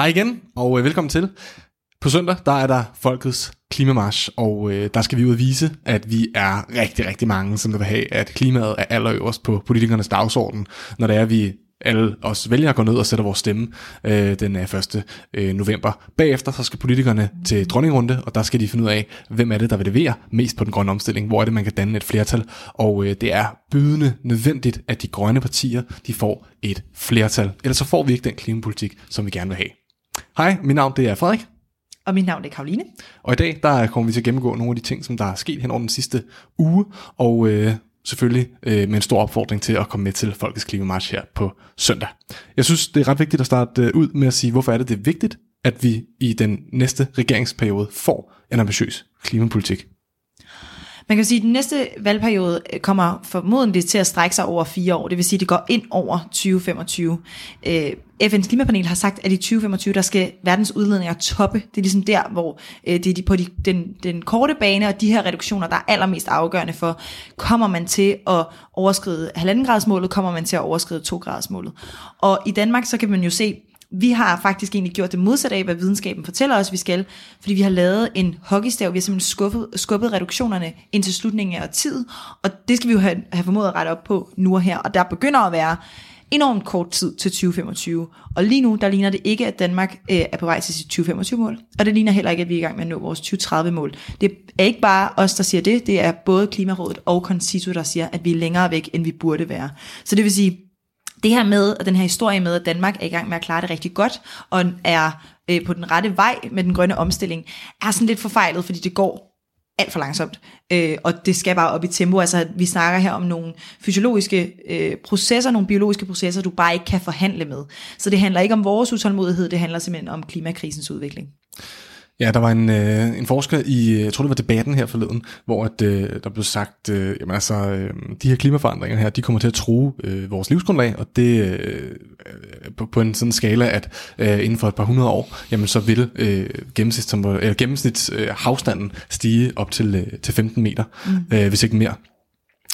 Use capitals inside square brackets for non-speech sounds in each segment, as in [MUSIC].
Hej igen, og øh, velkommen til. På søndag, der er der Folkets Klimamarsch, og øh, der skal vi ud og vise, at vi er rigtig, rigtig mange, som vil have, at klimaet er allerøverst på politikernes dagsorden, når det er, at vi alle os vælgere går ned og sætter vores stemme øh, den øh, 1. Øh, november. Bagefter så skal politikerne til dronningrunde, og der skal de finde ud af, hvem er det, der vil levere mest på den grønne omstilling, hvor er det, man kan danne et flertal, og øh, det er bydende nødvendigt, at de grønne partier, de får et flertal, ellers så får vi ikke den klimapolitik, som vi gerne vil have. Hej, mit navn det er Frederik. Og mit navn er Karoline. Og i dag der kommer vi til at gennemgå nogle af de ting, som der er sket hen over den sidste uge, og øh, selvfølgelig øh, med en stor opfordring til at komme med til Folkets Klimamarsch her på søndag. Jeg synes, det er ret vigtigt at starte øh, ud med at sige, hvorfor er det, det er vigtigt, at vi i den næste regeringsperiode får en ambitiøs klimapolitik. Man kan sige, at den næste valgperiode øh, kommer formodentlig til at strække sig over fire år. Det vil sige, at det går ind over 2025. Øh, FN's klimapanel har sagt, at i 2025, der skal verdens udledninger toppe. Det er ligesom der, hvor øh, det er de, på de, den, den korte bane, og de her reduktioner, der er allermest afgørende for, kommer man til at overskride 1,5 gradsmålet, kommer man til at overskride 2 gradsmålet. Og i Danmark, så kan man jo se, vi har faktisk egentlig gjort det modsatte af, hvad videnskaben fortæller os, vi skal, fordi vi har lavet en hockeystav, vi har simpelthen skubbet, skubbet reduktionerne indtil slutningen af tid, og det skal vi jo have, have formået at rette op på nu og her, og der begynder at være enormt kort tid til 2025. Og lige nu, der ligner det ikke, at Danmark øh, er på vej til sit 2025-mål. Og det ligner heller ikke, at vi er i gang med at nå vores 2030-mål. Det er ikke bare os, der siger det. Det er både Klimarådet og Concito, der siger, at vi er længere væk, end vi burde være. Så det vil sige, det her med, og den her historie med, at Danmark er i gang med at klare det rigtig godt, og er øh, på den rette vej med den grønne omstilling, er sådan lidt forfejlet, fordi det går alt for langsomt, øh, og det skal bare op i tempo. Altså, vi snakker her om nogle fysiologiske øh, processer, nogle biologiske processer, du bare ikke kan forhandle med. Så det handler ikke om vores utålmodighed, det handler simpelthen om klimakrisens udvikling. Ja, der var en, øh, en forsker i, jeg tror det var debatten her forleden, hvor at, øh, der blev sagt, øh, jamen altså, øh, de her klimaforandringer her, de kommer til at true øh, vores livsgrundlag, og det øh, på, på en sådan skala, at øh, inden for et par hundrede år, jamen så vil øh, gennemsnits, eller gennemsnits øh, havstanden stige op til, øh, til 15 meter, mm. øh, hvis ikke mere.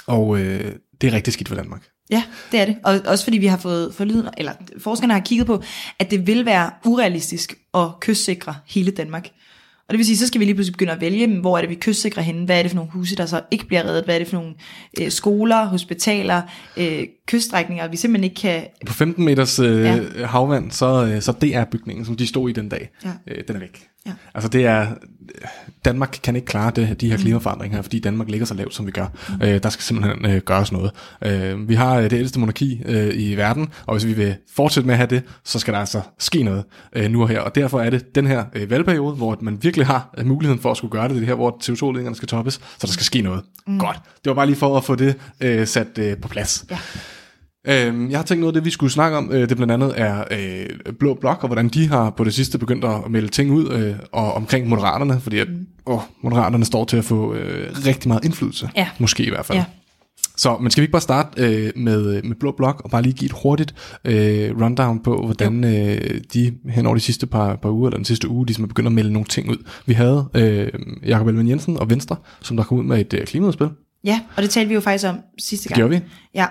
Og øh, det er rigtig skidt for Danmark. Ja, det er det. Og også fordi vi har fået forlyden, eller forskerne har kigget på, at det vil være urealistisk at kystsikre hele Danmark. Og det vil sige, så skal vi lige pludselig begynde at vælge, hvor er det, vi kystsikrer henne, hvad er det for nogle huse, der så ikke bliver reddet, hvad er det for nogle øh, skoler, hospitaler, øh, kyststrækninger, vi simpelthen ikke kan... På 15 meters øh, ja. havvand, så, øh, så det er bygningen, som de stod i den dag, ja. øh, den er væk. Ja. Altså det er, Danmark kan ikke klare det, de her mm. klimaforandringer, fordi Danmark ligger så lavt, som vi gør. Mm. Øh, der skal simpelthen øh, gøres noget. Øh, vi har øh, det ældste monarki øh, i verden, og hvis vi vil fortsætte med at have det, så skal der altså ske noget øh, nu og her. Og derfor er det den her øh, valgperiode, hvor man virkelig har øh, muligheden for at skulle gøre det, det her, hvor CO2-ledningerne skal toppes, så der skal ske noget. Mm. Godt. Det var bare lige for at få det øh, sat øh, på plads. Ja. Øh, jeg har tænkt noget af det, vi skulle snakke om. Øh, det blandt andet er øh, Blå Blok, og hvordan de har på det sidste begyndt at melde ting ud øh, og omkring Moderaterne, fordi at, mm. åh, Moderaterne står til at få øh, rigtig meget indflydelse. Ja. Måske i hvert fald. Ja. Så, men skal vi ikke bare starte øh, med, med Blå Blok og bare lige give et hurtigt øh, rundown på, hvordan øh, de hen over de sidste par, par uger, eller den sidste uge, ligesom er begyndt at melde nogle ting ud. Vi havde øh, Jakob Ellemann Jensen og Venstre, som der kom ud med et øh, klimaudspil. Ja, og det talte vi jo faktisk om sidste gang. Det gjorde vi. Ja,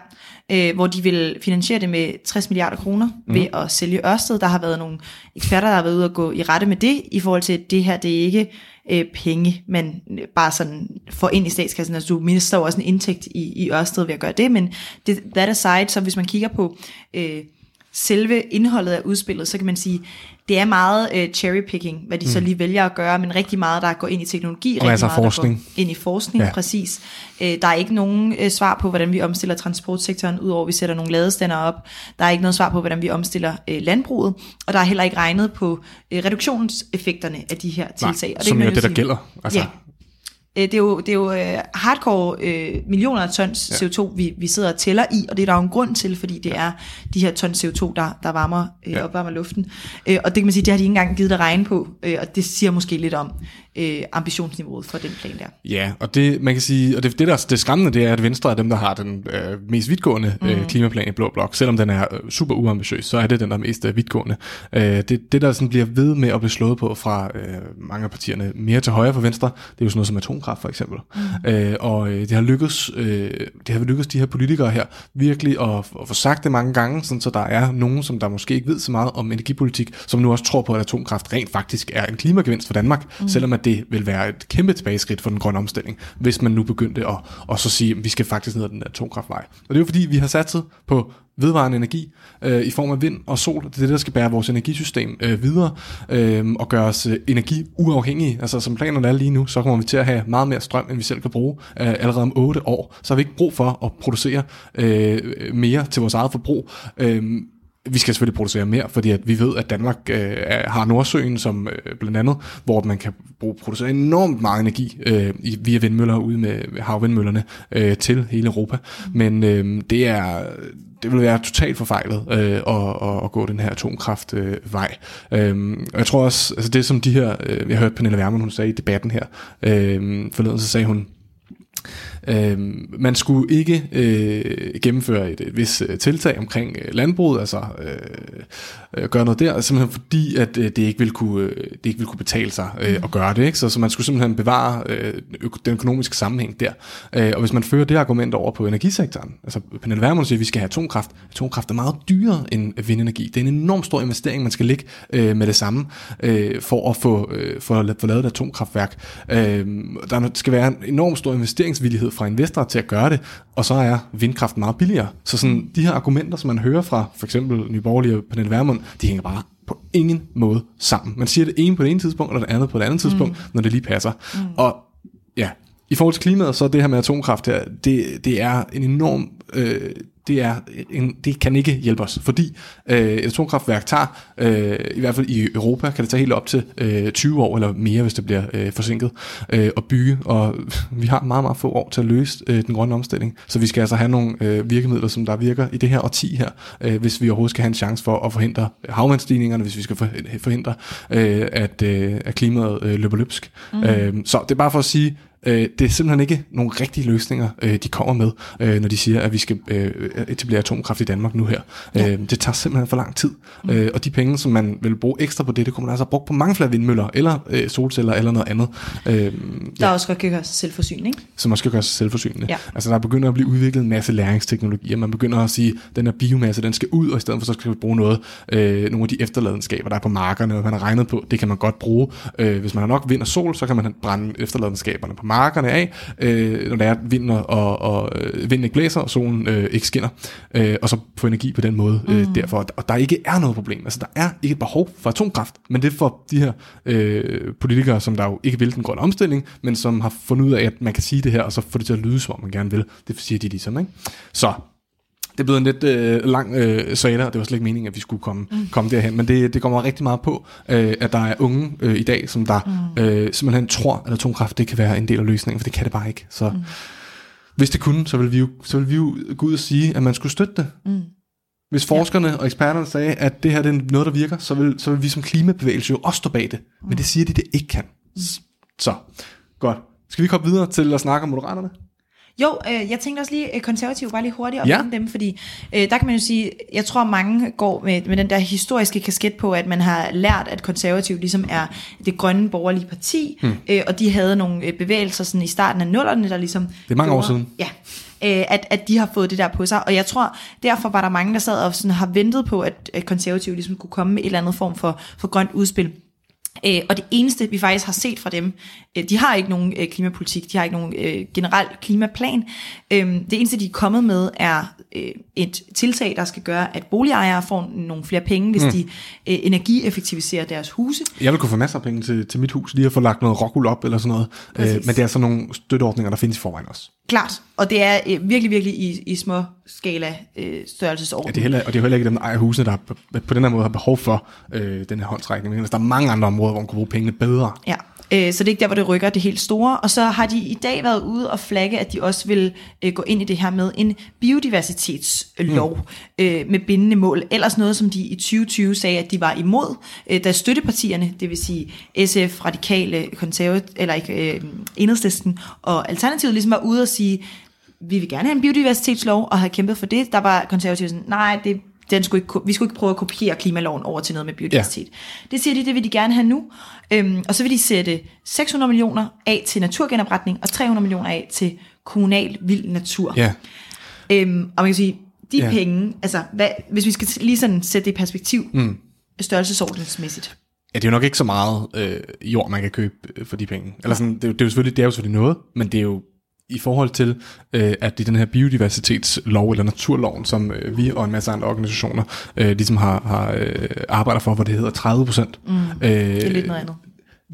øh, hvor de vil finansiere det med 60 milliarder kroner mm. ved at sælge Ørsted. Der har været nogle eksperter, der har været ude og gå i rette med det, i forhold til, at det her, det er ikke øh, penge, man bare sådan får ind i statskassen. Altså du mister jo også en indtægt i, i Ørsted ved at gøre det, men det, that aside, så hvis man kigger på øh, selve indholdet af udspillet, så kan man sige, det er meget uh, cherrypicking, hvad de mm. så lige vælger at gøre, men rigtig meget, der går ind i teknologi, og rigtig meget, forskning. der går ind i forskning, ja. præcis. Uh, der er ikke nogen uh, svar på, hvordan vi omstiller transportsektoren, udover at vi sætter nogle ladestander op. Der er ikke noget svar på, hvordan vi omstiller uh, landbruget, og der er heller ikke regnet på uh, reduktionseffekterne af de her tiltag. Nej, og det som er det, der sige, gælder. Altså. Ja, Øh, det er jo, det er jo uh, hardcore uh, millioner af tons ja. CO2, vi, vi sidder og tæller i, og det er der jo en grund til, fordi det er de her tons CO2, der, der varmer, uh, ja. opvarmer luften. Uh, og det kan man sige, det har de ikke engang givet dig regne på, uh, og det siger måske lidt om, øh, ambitionsniveauet for den plan der. Ja, og det man kan sige, og det, det der det skræmmende, det er, at Venstre er dem, der har den øh, mest vidtgående øh, mm. klimaplan i Blå Blok. Selvom den er øh, super uambitiøs, så er det den, der er mest øh, vidtgående. Øh, det, det, der sådan bliver ved med at blive slået på fra øh, mange af partierne mere til højre for Venstre, det er jo sådan noget som atomkraft for eksempel. Mm. Øh, og øh, det har lykkedes, øh, det har lykkedes de her politikere her virkelig at, at få sagt det mange gange, sådan, så der er nogen, som der måske ikke ved så meget om energipolitik, som nu også tror på, at atomkraft rent faktisk er en klimagevinst for Danmark, mm. selvom at det vil være et kæmpe tilbageskridt for den grønne omstilling, hvis man nu begyndte at, at så sige, at vi skal faktisk ned ad den atomkraftvej. Og det er jo fordi, vi har satset på vedvarende energi øh, i form af vind og sol. Det er det, der skal bære vores energisystem øh, videre øh, og gøre os øh, energi uafhængige. Altså som planerne er lige nu, så kommer vi til at have meget mere strøm, end vi selv kan bruge øh, allerede om 8 år. Så har vi ikke brug for at producere øh, mere til vores eget forbrug. Øh, vi skal selvfølgelig producere mere, fordi at vi ved, at Danmark øh, har Nordsøen som øh, blandt andet, hvor man kan bruge, producere enormt meget energi øh, via vindmøller ude med havvindmøllerne øh, til hele Europa. Men øh, det er det vil være totalt forfejlet øh, at, at, at gå den her atomkraftvej. Øh, øhm, og jeg tror også, altså det som de her, øh, jeg hørte Pernille Wermund, hun sagde i debatten her, øh, forleden så sagde hun, Øh, man skulle ikke øh, gennemføre et, et vis øh, tiltag omkring øh, landbruget, altså øh, øh, gøre noget der, simpelthen fordi, at øh, det, ikke ville kunne, øh, det ikke ville kunne betale sig øh, at gøre det. Ikke? Så, så man skulle simpelthen bevare øh, den økonomiske sammenhæng der. Øh, og hvis man fører det argument over på energisektoren, altså Pernille Vermund siger, at vi skal have atomkraft. Atomkraft er meget dyrere end vindenergi. Det er en enorm stor investering, man skal lægge øh, med det samme, øh, for at få, øh, for at få lavet et atomkraftværk. Øh, der skal være en enorm stor investeringsvillighed fra investorer til at gøre det, og så er vindkraft meget billigere. Så sådan, de her argumenter, som man hører fra for eksempel Nye Borgerlige og Pernille Vermund, de hænger bare på ingen måde sammen. Man siger det ene på det ene tidspunkt, og det andet på det andet tidspunkt, mm. når det lige passer. Mm. Og ja, i forhold til klimaet, så det her med atomkraft her, det, det er en enorm øh, det, er en, det kan ikke hjælpe os, fordi øh, et atomkraftværk tager, øh, i hvert fald i Europa, kan det tage helt op til øh, 20 år eller mere, hvis det bliver øh, forsinket, øh, at bygge, og [LAUGHS] vi har meget, meget få år til at løse øh, den grønne omstilling, så vi skal altså have nogle øh, virkemidler, som der virker i det her årti her, øh, hvis vi overhovedet skal have en chance for at forhindre havvandsstigningerne, hvis vi skal forhindre, øh, at, øh, at klimaet øh, løber løbsk. Mm. Øh, så det er bare for at sige, Øh, det er simpelthen ikke nogle rigtige løsninger, øh, de kommer med, øh, når de siger, at vi skal øh, etablere atomkraft i Danmark nu her. Ja. Øh, det tager simpelthen for lang tid. Mm. Øh, og de penge, som man vil bruge ekstra på det, det kunne man altså bruge på mange flere vindmøller, eller øh, solceller, eller noget andet. Øh, der ja. også godt kan gøre sig selvforsynende, ikke? Som også kan gøre sig selvforsynende. Ja. Altså der begynder at blive udviklet en masse læringsteknologier. Man begynder at sige, at den her biomasse, den skal ud, og i stedet for så skal vi bruge noget, øh, nogle af de efterladenskaber, der er på markerne, og man har regnet på, det kan man godt bruge. Øh, hvis man har nok vind og sol, så kan man brænde efterladenskaberne på markerne af, øh, når det er, vinden, og, og, øh, vinden ikke blæser, og solen øh, ikke skinner, øh, og så få energi på den måde øh, mm. derfor. Og der ikke er noget problem. Altså, der er ikke et behov for atomkraft, men det er for de her øh, politikere, som der jo ikke vil den grønne omstilling, men som har fundet ud af, at man kan sige det her, og så få det til at lyde, som man gerne vil. Det siger de ligesom, ikke? Så det er blevet en lidt øh, lang øh, saga, og det var slet ikke meningen, at vi skulle komme, mm. komme derhen. Men det, det kommer rigtig meget på, øh, at der er unge øh, i dag, som der mm. øh, simpelthen tror, at atomkraft det kan være en del af løsningen, for det kan det bare ikke. Så mm. hvis det kunne, så ville vi jo, så ville vi jo gå ud og sige, at man skulle støtte det. Mm. Hvis forskerne ja. og eksperterne sagde, at det her det er noget, der virker, så vil, så vil vi som klimabevægelse jo også stå bag det. Mm. Men det siger de, det ikke kan. Mm. Så, godt. Skal vi komme videre til at snakke om moderaterne? Jo, øh, jeg tænkte også lige øh, konservativ bare lige hurtigt om ja. dem, fordi øh, der kan man jo sige, jeg tror mange går med, med den der historiske kasket på, at man har lært, at konservativ ligesom er det grønne borgerlige parti, hmm. øh, og de havde nogle øh, bevægelser sådan i starten af nullerne, der ligesom... Det er mange gjorde, år siden. Ja, øh, at, at de har fået det der på sig. Og jeg tror, derfor var der mange, der sad og sådan har ventet på, at, at konservativ ligesom kunne komme med et eller andet form for, for grønt udspil. Øh, og det eneste, vi faktisk har set fra dem, øh, de har ikke nogen øh, klimapolitik, de har ikke nogen øh, generel klimaplan. Øh, det eneste, de er kommet med, er øh, et tiltag, der skal gøre, at boligejere får nogle flere penge, hvis mm. de øh, energieffektiviserer deres huse. Jeg vil kunne få masser af penge til, til mit hus, lige at få lagt noget rockwool op eller sådan noget. Øh, men det er sådan nogle støtteordninger, der findes i forvejen også. Klart, og det er øh, virkelig, virkelig i, i små skala øh, størrelsesorden. Ja, det er heller, og det er heller ikke dem, der ejer husene, der på den her måde har behov for øh, den her håndsrækning. Men der er mange andre områder, hvor man kan bruge pengene bedre. Ja, Øh, så det er ikke der, hvor det rykker det helt store. Og så har de i dag været ude og flagge, at de også vil øh, gå ind i det her med en biodiversitetslov mm. øh, med bindende mål. Ellers noget, som de i 2020 sagde, at de var imod, øh, da støttepartierne, det vil sige SF, Radikale, Konservative, eller ikke, øh, Enhedslisten og Alternativet, ligesom var ude og sige, vi vil gerne have en biodiversitetslov, og have kæmpet for det. Der var konservative sådan, nej, det den skulle ikke, vi skulle ikke prøve at kopiere klimaloven over til noget med biodiversitet. Ja. Det siger de, det vil de gerne have nu. Øhm, og så vil de sætte 600 millioner af til naturgenopretning, og 300 millioner af til kommunal vild natur. Ja. Øhm, og man kan sige, de ja. penge, altså hvad, hvis vi skal lige sådan sætte det i perspektiv, mm. størrelsesordensmæssigt. Ja, det er jo nok ikke så meget øh, jord, man kan købe øh, for de penge. Eller sådan, det, det, er jo selvfølgelig, det er jo selvfølgelig noget, men det er jo i forhold til, øh, at det er den her biodiversitetslov, eller naturloven, som øh, vi og en masse andre organisationer øh, ligesom har, har øh, arbejder for, hvor det hedder 30 procent. Mm, øh, det er lidt noget andet.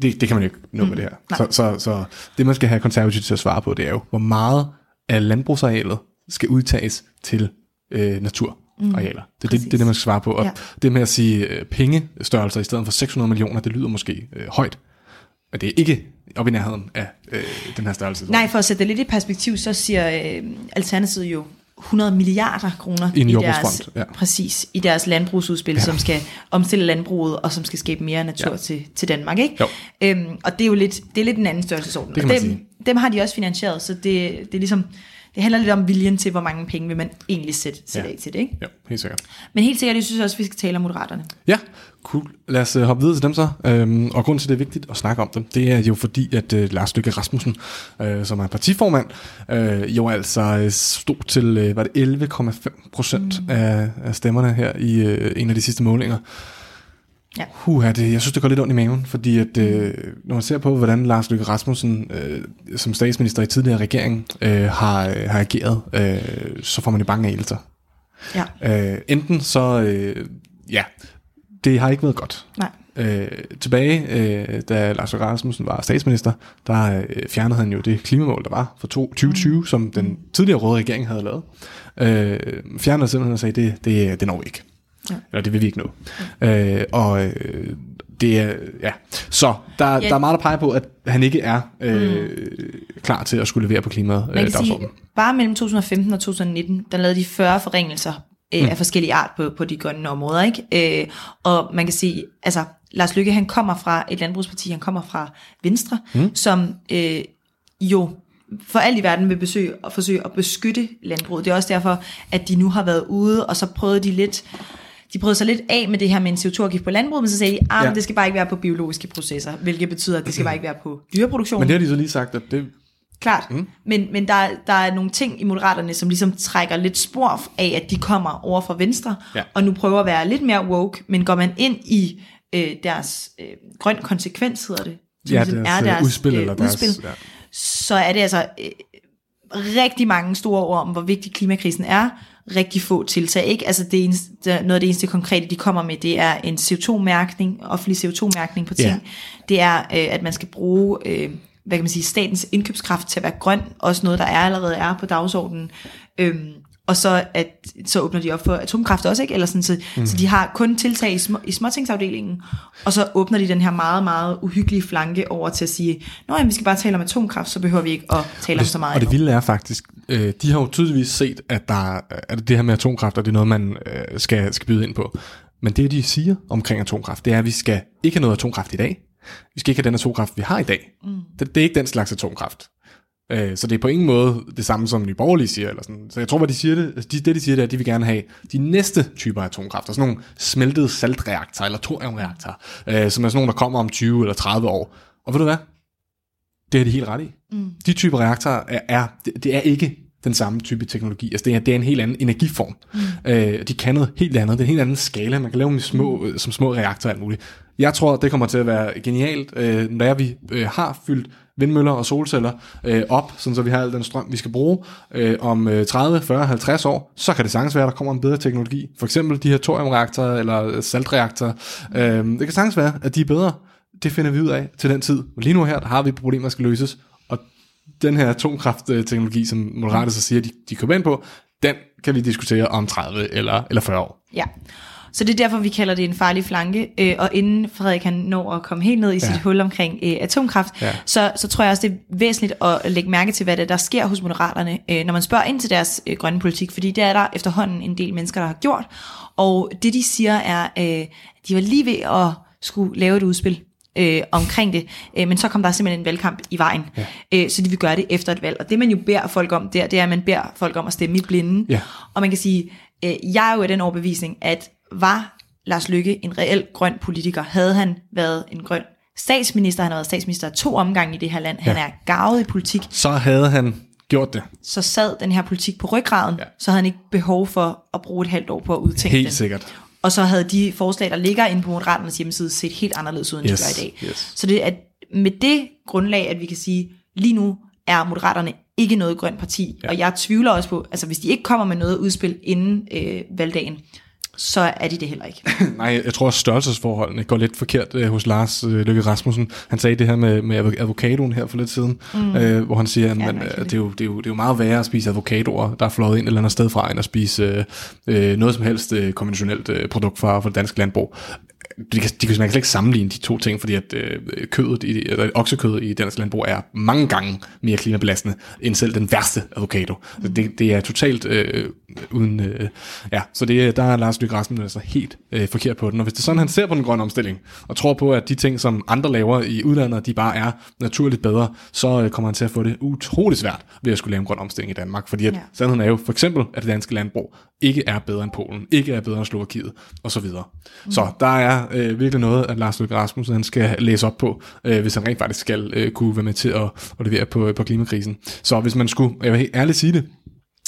Det, det kan man jo ikke nå mm, med det her. Så, så, så det, man skal have konservativt til at svare på, det er jo, hvor meget af landbrugsarealet skal udtages til øh, natur arealer. Det er det, det, det, man skal svare på. Og ja. det med at sige øh, pengestørrelser i stedet for 600 millioner, det lyder måske øh, højt. Men det er ikke op i nærheden af øh, den her størrelse. Nej, for at sætte det lidt i perspektiv, så siger øh, Alternativet jo 100 milliarder kroner i, i deres, ja. præcis, i deres landbrugsudspil, ja. som skal omstille landbruget, og som skal skabe mere natur ja. til, til Danmark. Ikke? Jo. Øhm, og det er jo lidt, det er lidt en anden størrelsesorden. Det og dem, dem har de også finansieret, så det, det er ligesom det handler lidt om viljen til, hvor mange penge vil man egentlig sætte, sætte ja. af til det. Ikke? Ja, helt sikkert. Men helt sikkert, jeg synes også, vi skal tale om moderaterne. Ja, cool. Lad os uh, hoppe videre til dem så. Øhm, og grund til, det er vigtigt at snakke om dem, det er jo fordi, at uh, Lars Løkke Rasmussen, uh, som er partiformand, uh, jo altså stod til, var det 11,5 procent mm. af, af stemmerne her i en af de sidste målinger. Ja. Huh, det, jeg synes, det går lidt ondt i maven, fordi at, øh, når man ser på, hvordan Lars Løkke Rasmussen øh, som statsminister i tidligere regering øh, har, har ageret, øh, så får man jo bange anelser. Ja. Øh, enten så, øh, ja, det har ikke været godt. Nej. Øh, tilbage, øh, da Lars Løkke Rasmussen var statsminister, der øh, fjernede han jo det klimamål, der var for 2020, mm. som den tidligere røde regering havde lavet. Øh, fjernede simpelthen og sagde, det, det, det når vi ikke. Ja. Eller det vil vi ikke nå. Ja. Øh, og øh, det er, ja. Så der, ja. der er meget, der peger på, at han ikke er øh, mm. klar til at skulle levere på klimaet. Man kan øh, sige, bare mellem 2015 og 2019, der lavede de 40 forringelser øh, mm. af forskellige art på, på de grønne områder. Ikke? Øh, og man kan sige, altså Lars Lykke, han kommer fra et landbrugsparti, han kommer fra Venstre, mm. som øh, jo for alt i verden vil besøge og forsøge at beskytte landbruget. Det er også derfor, at de nu har været ude, og så prøvede de lidt de prøvede sig lidt af med det her med en CO2-afgift på landbruget, men så sagde de, at ah, ja. det skal bare ikke være på biologiske processer, hvilket betyder, at det skal bare ikke være på dyreproduktion. Men det har de så lige sagt, at det... Klart, mm. men, men der, der er nogle ting i Moderaterne, som ligesom trækker lidt spor af, at de kommer over fra Venstre, ja. og nu prøver at være lidt mere woke, men går man ind i øh, deres øh, grøn konsekvens, hedder det, som ja, ligesom deres, er deres udspil, øh, eller deres, udspil ja. så er det altså øh, rigtig mange store ord om, hvor vigtig klimakrisen er, rigtig få tiltag. Ikke? Altså det eneste, noget af det eneste konkrete, de kommer med, det er en CO2-mærkning, offentlig CO2-mærkning på ting. Yeah. Det er, øh, at man skal bruge øh, hvad kan man sige, statens indkøbskraft til at være grøn, også noget, der er allerede er på dagsordenen. Øhm, og så, at, så åbner de op for atomkraft også, ikke? Eller sådan, så, mm. så de har kun tiltag i, små, i småtingsafdelingen, og så åbner de den her meget, meget uhyggelige flanke over til at sige, nå vi skal bare tale om atomkraft, så behøver vi ikke at tale det, om så meget. Og det vilde er faktisk, øh, de har jo tydeligvis set, at, der, at det her med atomkraft, og det er noget, man øh, skal, skal byde ind på. Men det, de siger omkring atomkraft, det er, at vi skal ikke have noget atomkraft i dag. Vi skal ikke have den atomkraft, vi har i dag. Mm. Det, det er ikke den slags atomkraft. Øh, så det er på ingen måde det samme, som Nye Borgerlige siger. Eller sådan. Så jeg tror, hvad de siger, det, de, det de siger, det er, at de vil gerne have de næste typer af atomkraft. Altså sådan nogle smeltede saltreaktorer, eller thoriumreaktorer, øh, som er sådan nogle, der kommer om 20 eller 30 år. Og ved du hvad? Det er de helt ret i. Mm. De typer reaktorer er, er det, det er ikke den samme type teknologi. Altså det er, det er en helt anden energiform. Mm. Øh, de kan noget helt andet. Det er en helt anden skala. Man kan lave dem små, mm. som små reaktorer alt muligt. Jeg tror, det kommer til at være genialt, øh, når vi øh, har fyldt vindmøller og solceller øh, op, sådan så vi har al den strøm, vi skal bruge øh, om øh, 30, 40, 50 år, så kan det sagtens være, at der kommer en bedre teknologi. For eksempel de her thoriumreaktorer eller saltreaktorer. Øh, det kan sagtens være, at de er bedre. Det finder vi ud af til den tid. Men lige nu her, der har vi problemer, der skal løses. Og den her atomkraftteknologi, som Moderaterne så siger, de, de køber ind på, den kan vi diskutere om 30 eller, eller 40 år. Ja, Så det er derfor, vi kalder det en farlig flanke. Øh, og inden Frederik han når at komme helt ned i sit ja. hul omkring øh, atomkraft, ja. så, så tror jeg også, det er væsentligt at lægge mærke til, hvad det der sker hos moderaterne, øh, når man spørger ind til deres øh, grønne politik, fordi det er der efterhånden en del mennesker, der har gjort. Og det de siger er, øh, de var lige ved at skulle lave et udspil øh, omkring det, øh, men så kom der simpelthen en valgkamp i vejen, ja. øh, så de vil gøre det efter et valg. Og det man jo beder folk om der, det er, at man beder folk om at stemme i blinde. Ja. Og man kan sige, øh, jeg er jo af den overbevisning, at var Lars Lykke en reel grøn politiker, havde han været en grøn statsminister, han har været statsminister to omgange i det her land, ja. han er gavet i politik. Så havde han gjort det. Så sad den her politik på ryggraden, ja. så havde han ikke behov for at bruge et halvt år på at udtænke Helt den. sikkert. Og så havde de forslag, der ligger inde på Moderaternes hjemmeside, set helt anderledes ud, end yes. de gør i dag. Yes. Så det er med det grundlag, at vi kan sige, lige nu er Moderaterne ikke noget grønt parti, ja. og jeg tvivler også på, altså hvis de ikke kommer med noget udspil inden øh, valgdagen, så er de det heller ikke. [LAUGHS] Nej, jeg tror også størrelsesforholdene går lidt forkert øh, hos Lars øh, Løkke Rasmussen. Han sagde det her med, med avocadoen her for lidt siden, mm. øh, hvor han siger, at ja, man, øh, det, er jo, det, er jo, det er jo meget værre at spise avocadoer, der er flået ind et eller andet sted fra, end at spise øh, noget som helst øh, konventionelt øh, produkt fra, fra det danske landbrug de kan, de kan slet ikke sammenligne de to ting, fordi at øh, kødet i, eller oksekødet i dansk landbrug er mange gange mere klimabelastende end selv den værste avocado. Mm. Det, det er totalt øh, uden... Øh, ja, så det, der er Lars Løkke Rasmussen altså helt øh, forkert på den. Og hvis det er sådan, han ser på den grønne omstilling, og tror på, at de ting, som andre laver i udlandet, de bare er naturligt bedre, så øh, kommer han til at få det utrolig svært ved at skulle lave en grøn omstilling i Danmark. Fordi at ja. sandheden er jo for eksempel, at det danske landbrug ikke er bedre end Polen, ikke er bedre end Slovakiet, og så videre. Mm. Så der er øh, virkelig noget, at Lars Løkke Rasmussen han skal læse op på, øh, hvis han rent faktisk skal øh, kunne være med til at, at levere på, øh, på klimakrisen. Så hvis man skulle, jeg vil helt ærligt sige det,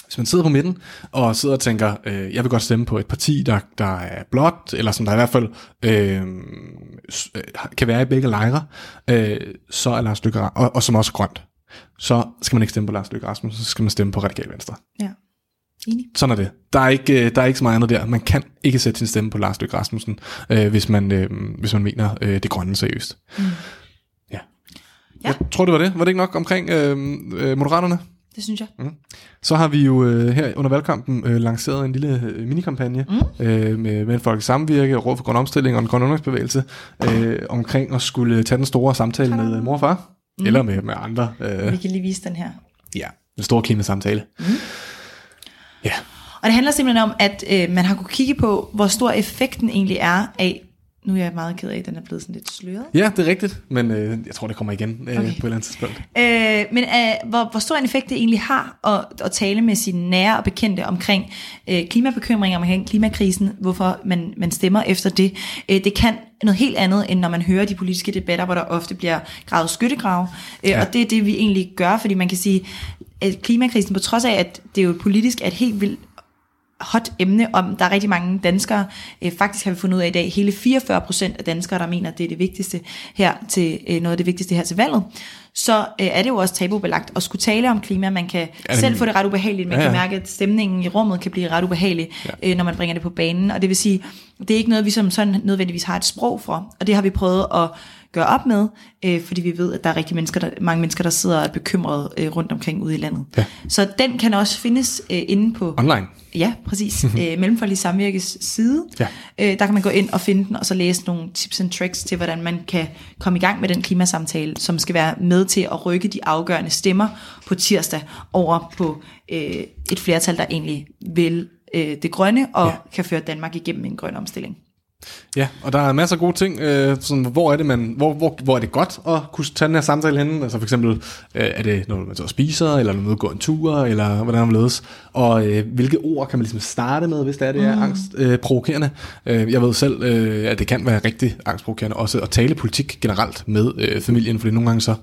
hvis man sidder på midten og sidder og tænker, øh, jeg vil godt stemme på et parti, der, der er blot, eller som der i hvert fald øh, øh kan være i begge lejre, øh, så er Lars Løkke, og, og som også er grønt, så skal man ikke stemme på Lars Løkke Rasmussen, så skal man stemme på Radikal Venstre. Ja. Enig. Sådan er det. Der er, ikke, øh, der er ikke så meget andet der. Man kan ikke sætte sin stemme på Lars Løkke Rasmussen, øh, hvis, man, øh, hvis man mener øh, det grønne seriøst. Mm. Ja. ja. Jeg tror, det var det. Var det ikke nok omkring øh, øh, Moderaterne? Det synes jeg. Mm. Så har vi jo øh, her under valgkampen øh, lanceret en lille øh, minikampagne mm. øh, med, med Folk Samvirke, Råd for Grøn Omstilling og en grøn ungdomsbevægelse øh, omkring at skulle tage den store samtale med mor og far. Mm. Eller med, med andre. Øh, vi kan lige vise den her. Ja, den store klimasamtale. Mm. Ja. Og det handler simpelthen om, at øh, man har kunne kigge på, hvor stor effekten egentlig er af, nu er jeg meget ked af, at den er blevet sådan lidt sløret. Ja, det er rigtigt, men øh, jeg tror, det kommer igen øh, okay. på et eller andet tidspunkt. Øh, men øh, hvor, hvor stor en effekt det egentlig har at, at tale med sine nære og bekendte omkring øh, klimabekymringer, omkring klimakrisen, hvorfor man, man stemmer efter det. Øh, det kan noget helt andet, end når man hører de politiske debatter, hvor der ofte bliver gravet skyttegrav. Øh, ja. Og det er det, vi egentlig gør, fordi man kan sige, at klimakrisen, på trods af, at det jo politisk er et helt vildt hot emne, om der er rigtig mange danskere, øh, faktisk har vi fundet ud af i dag, hele 44 procent af danskere, der mener, at det er det vigtigste her til, øh, noget af det vigtigste her til valget, så øh, er det jo også tabubelagt at skulle tale om klima. Man kan ja, selv få det ret ubehageligt, man ja, ja. kan mærke, at stemningen i rummet kan blive ret ubehagelig, ja. øh, når man bringer det på banen, og det vil sige, det er ikke noget, vi som sådan nødvendigvis har et sprog for, og det har vi prøvet at gøre op med, øh, fordi vi ved, at der er rigtig mennesker, der, mange mennesker, der sidder og er bekymrede øh, rundt omkring ude i landet. Ja. Så den kan også findes øh, inde på... Online? Ja, præcis. øh, Mellemfolkelig Samvirkes side. Ja. Øh, der kan man gå ind og finde den, og så læse nogle tips and tricks til, hvordan man kan komme i gang med den klimasamtale, som skal være med til at rykke de afgørende stemmer på tirsdag over på øh, et flertal, der egentlig vil øh, det grønne og ja. kan føre Danmark igennem en grøn omstilling. Ja, og der er masser af gode ting. Øh, sådan, hvor, er det, man, hvor, hvor, hvor er det godt at kunne tage den her samtale henne? Altså for eksempel, øh, er det noget, man så spiser, eller noget, man går en tur, eller hvordan man ledes? Og øh, hvilke ord kan man ligesom starte med, hvis det er, det er mm. angstprovokerende? Øh, jeg ved selv, øh, at det kan være rigtig angstprovokerende også at tale politik generelt med øh, familien, fordi nogle gange så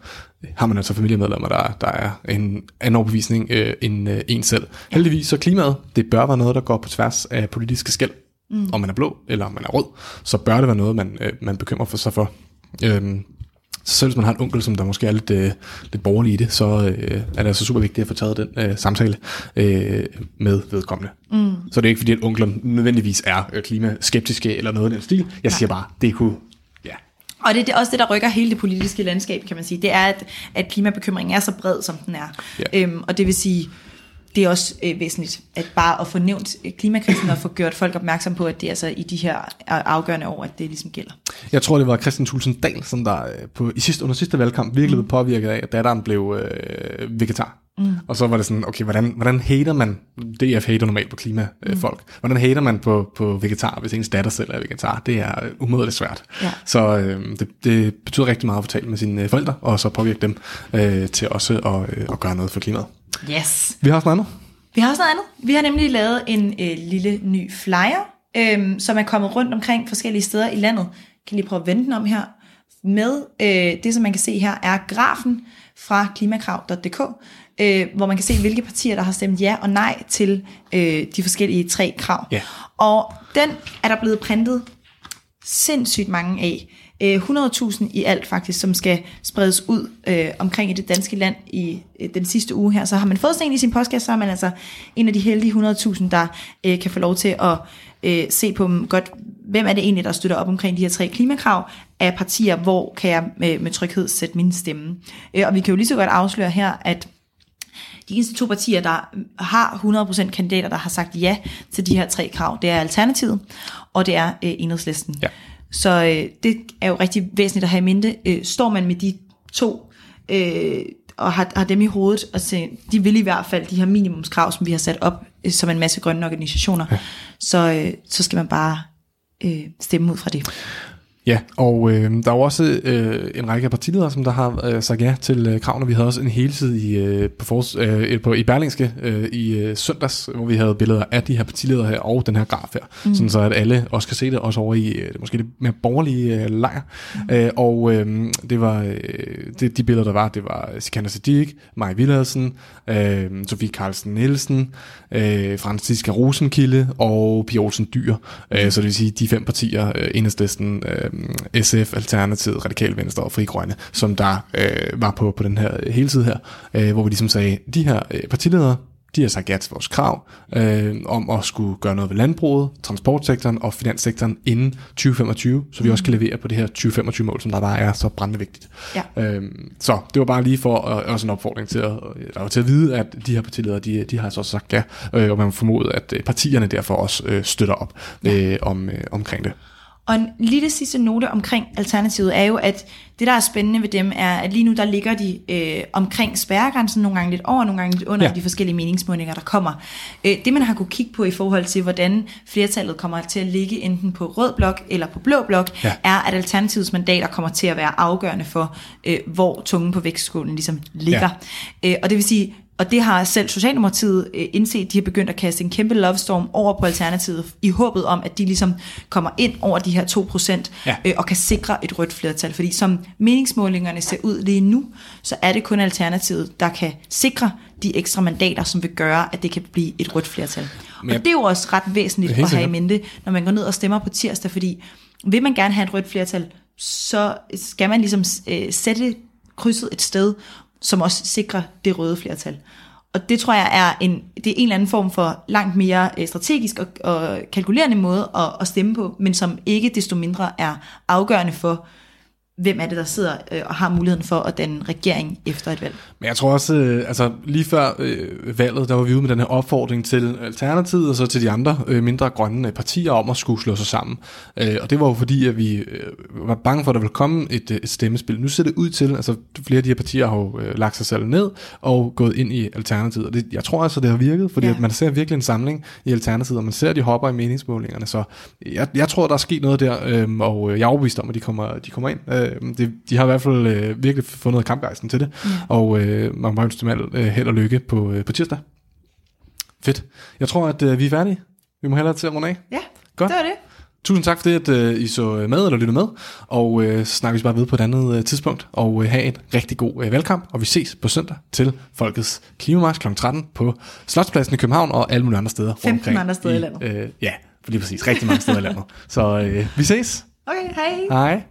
har man altså familiemedlemmer, der, der er en anden overbevisning øh, end øh, en selv. Heldigvis så klimaet, det bør være noget, der går på tværs af politiske skæld mm. om man er blå eller om man er rød, så bør det være noget, man, øh, man bekymrer for sig for. Øhm, så selv hvis man har en onkel, som der måske er lidt, øh, lidt borgerlig i det, så øh, er det altså super vigtigt at få taget den øh, samtale øh, med vedkommende. Mm. Så det er ikke fordi, at onkler nødvendigvis er øh, klimaskeptiske eller noget af den stil. Jeg siger bare, det kunne ja. Og det er også det, der rykker hele det politiske landskab, kan man sige. Det er, at, at klimabekymringen er så bred, som den er. Ja. Øhm, og det vil sige, det er også øh, væsentligt, at bare at få nævnt øh, klimakrisen og få gjort folk opmærksom på, at det er altså i de her afgørende år, at det ligesom gælder. Jeg tror, det var Christian Thulsen Dahl, som der øh, på, i sidste, under sidste valgkamp virkelig blev mm. påvirket af, at datteren blev øh, vegetar. Mm. Og så var det sådan, okay, hvordan, hvordan hater man, DF hater normalt på klimafolk, mm. hvordan hater man på, på vegetar, hvis ens datter selv er vegetar? Det er umådeligt svært. Ja. Så øh, det, det betyder rigtig meget at fortælle med sine forældre, og så påvirke dem øh, til også at, øh, at gøre noget for klimaet. Yes. Vi har også noget andet. Vi har også noget andet. Vi har nemlig lavet en øh, lille ny flyer, øh, som er kommet rundt omkring forskellige steder i landet. Jeg kan lige prøve at vende den om her. Med øh, det, som man kan se her, er grafen fra klimakrav.dk, øh, hvor man kan se, hvilke partier, der har stemt ja og nej til øh, de forskellige tre krav. Yeah. Og den er der blevet printet sindssygt mange af. Øh, 100.000 i alt faktisk, som skal spredes ud øh, omkring i det danske land i øh, den sidste uge her. Så har man fået sådan en i sin podcast, så er man altså en af de heldige 100.000, der øh, kan få lov til at øh, se på dem godt, hvem er det egentlig, der støtter op omkring de her tre klimakrav af partier, hvor kan jeg med, med tryghed sætte min stemme. Øh, og vi kan jo lige så godt afsløre her, at de eneste to partier, der mm, har 100% kandidater, der har sagt ja til de her tre krav, det er Alternativet, og det er øh, Enhedslisten. Ja. Så øh, det er jo rigtig væsentligt at have i mente. Øh, står man med de to, øh, og har, har dem i hovedet, og se, de vil i hvert fald de her minimumskrav, som vi har sat op, øh, som en masse grønne organisationer, ja. så, øh, så skal man bare øh, stemme ud fra det. Ja, og øh, der er jo også øh, en række af partiledere, som der har øh, sagt ja til øh, kravene. Vi havde også en helsid i, øh, på, fors, øh, på, i Berlingske øh, i øh, søndags, hvor vi havde billeder af de her partiledere her og den her graf her, mm. sådan så at alle også kan se det, også over i øh, måske det mere borgerlige øh, lejr. Mm. Øh, og øh, det var øh, det, de billeder, der var, det var Sikander Siddiq, Maja Villadsen, øh, Sofie Carlsen Nielsen, øh, Franziska Rosenkilde og Pia Olsen Dyr. Mm. Øh, så det vil sige, de fem partier, øh, enhedslisten, øh, øh, SF, Alternativet, Radikal Venstre og Fri Grønne, som der øh, var på, på den her hele tid her, øh, hvor vi ligesom sagde, de her øh, partiledere, de har sagt ja til vores krav øh, om at skulle gøre noget ved landbruget, transportsektoren og finanssektoren inden 2025, så vi mm. også kan levere på det her 2025-mål, som der bare er så brændende vigtigt. Ja. Øh, så det var bare lige for øh, også en opfordring til at, øh, til at vide, at de her partiledere, de, de har altså også sagt ja, øh, og man formoder, at øh, partierne derfor også øh, støtter op øh, om, øh, omkring det. Og en lille sidste note omkring Alternativet er jo, at det, der er spændende ved dem, er, at lige nu der ligger de øh, omkring spærregrænsen, nogle gange lidt over, nogle gange lidt under ja. de forskellige meningsmålinger, der kommer. Øh, det, man har kunne kigge på i forhold til, hvordan flertallet kommer til at ligge enten på rød blok eller på blå blok, ja. er, at Alternativets mandater kommer til at være afgørende for, øh, hvor tungen på vægtskålen ligesom ligger. Ja. Øh, og det vil sige, og det har selv Socialdemokratiet øh, indset, de har begyndt at kaste en kæmpe love storm over på Alternativet, i håbet om, at de ligesom kommer ind over de her 2% ja. øh, og kan sikre et rødt flertal. Fordi som meningsmålingerne ser ud lige nu, så er det kun Alternativet, der kan sikre de ekstra mandater, som vil gøre, at det kan blive et rødt flertal. Men, og det er jo også ret væsentligt at have i mente, når man går ned og stemmer på tirsdag, fordi vil man gerne have et rødt flertal, så skal man ligesom øh, sætte krydset et sted, som også sikrer det røde flertal. Og det tror jeg er en, det er en eller anden form for langt mere øh, strategisk og, og kalkulerende måde at, at stemme på, men som ikke desto mindre er afgørende for, hvem er det, der sidder øh, og har muligheden for at danne regering efter et valg. Men jeg tror også, øh, altså lige før øh, valget, der var vi ude med den her opfordring til Alternativet og så til de andre øh, mindre grønne partier om at skulle slå sig sammen. Øh, og det var jo fordi, at vi øh, var bange for, at der ville komme et, øh, et stemmespil. Nu ser det ud til, altså flere af de her partier har jo øh, lagt sig selv ned og gået ind i Alternativet. Og det, jeg tror altså, det har virket, fordi ja. at man ser virkelig en samling i Alternativet, og man ser, at de hopper i meningsmålingerne. Så jeg, jeg tror, der er sket noget der, øh, og jeg er overbevist om, at de kommer, de kommer ind. Øh, Øh, det, de har i hvert fald øh, virkelig fundet kampgejsten til det, ja. og øh, man må ønske dem alt øh, held og lykke på, øh, på tirsdag. Fedt. Jeg tror, at øh, vi er færdige. Vi må hellere til at runde af. Ja, Godt. det var det. Tusind tak for det, at øh, I så med eller lyttede med, og øh, snakkes bare ved på et andet øh, tidspunkt, og øh, have en rigtig god øh, valgkamp, og vi ses på søndag til Folkets Klimamarsch kl. 13 på Slotspladsen i København og alle mulige andre steder. 15 andre steder i, i landet. Øh, ja, lige præcis. Rigtig mange steder i landet. Så øh, vi ses. Okay, hej. Hej.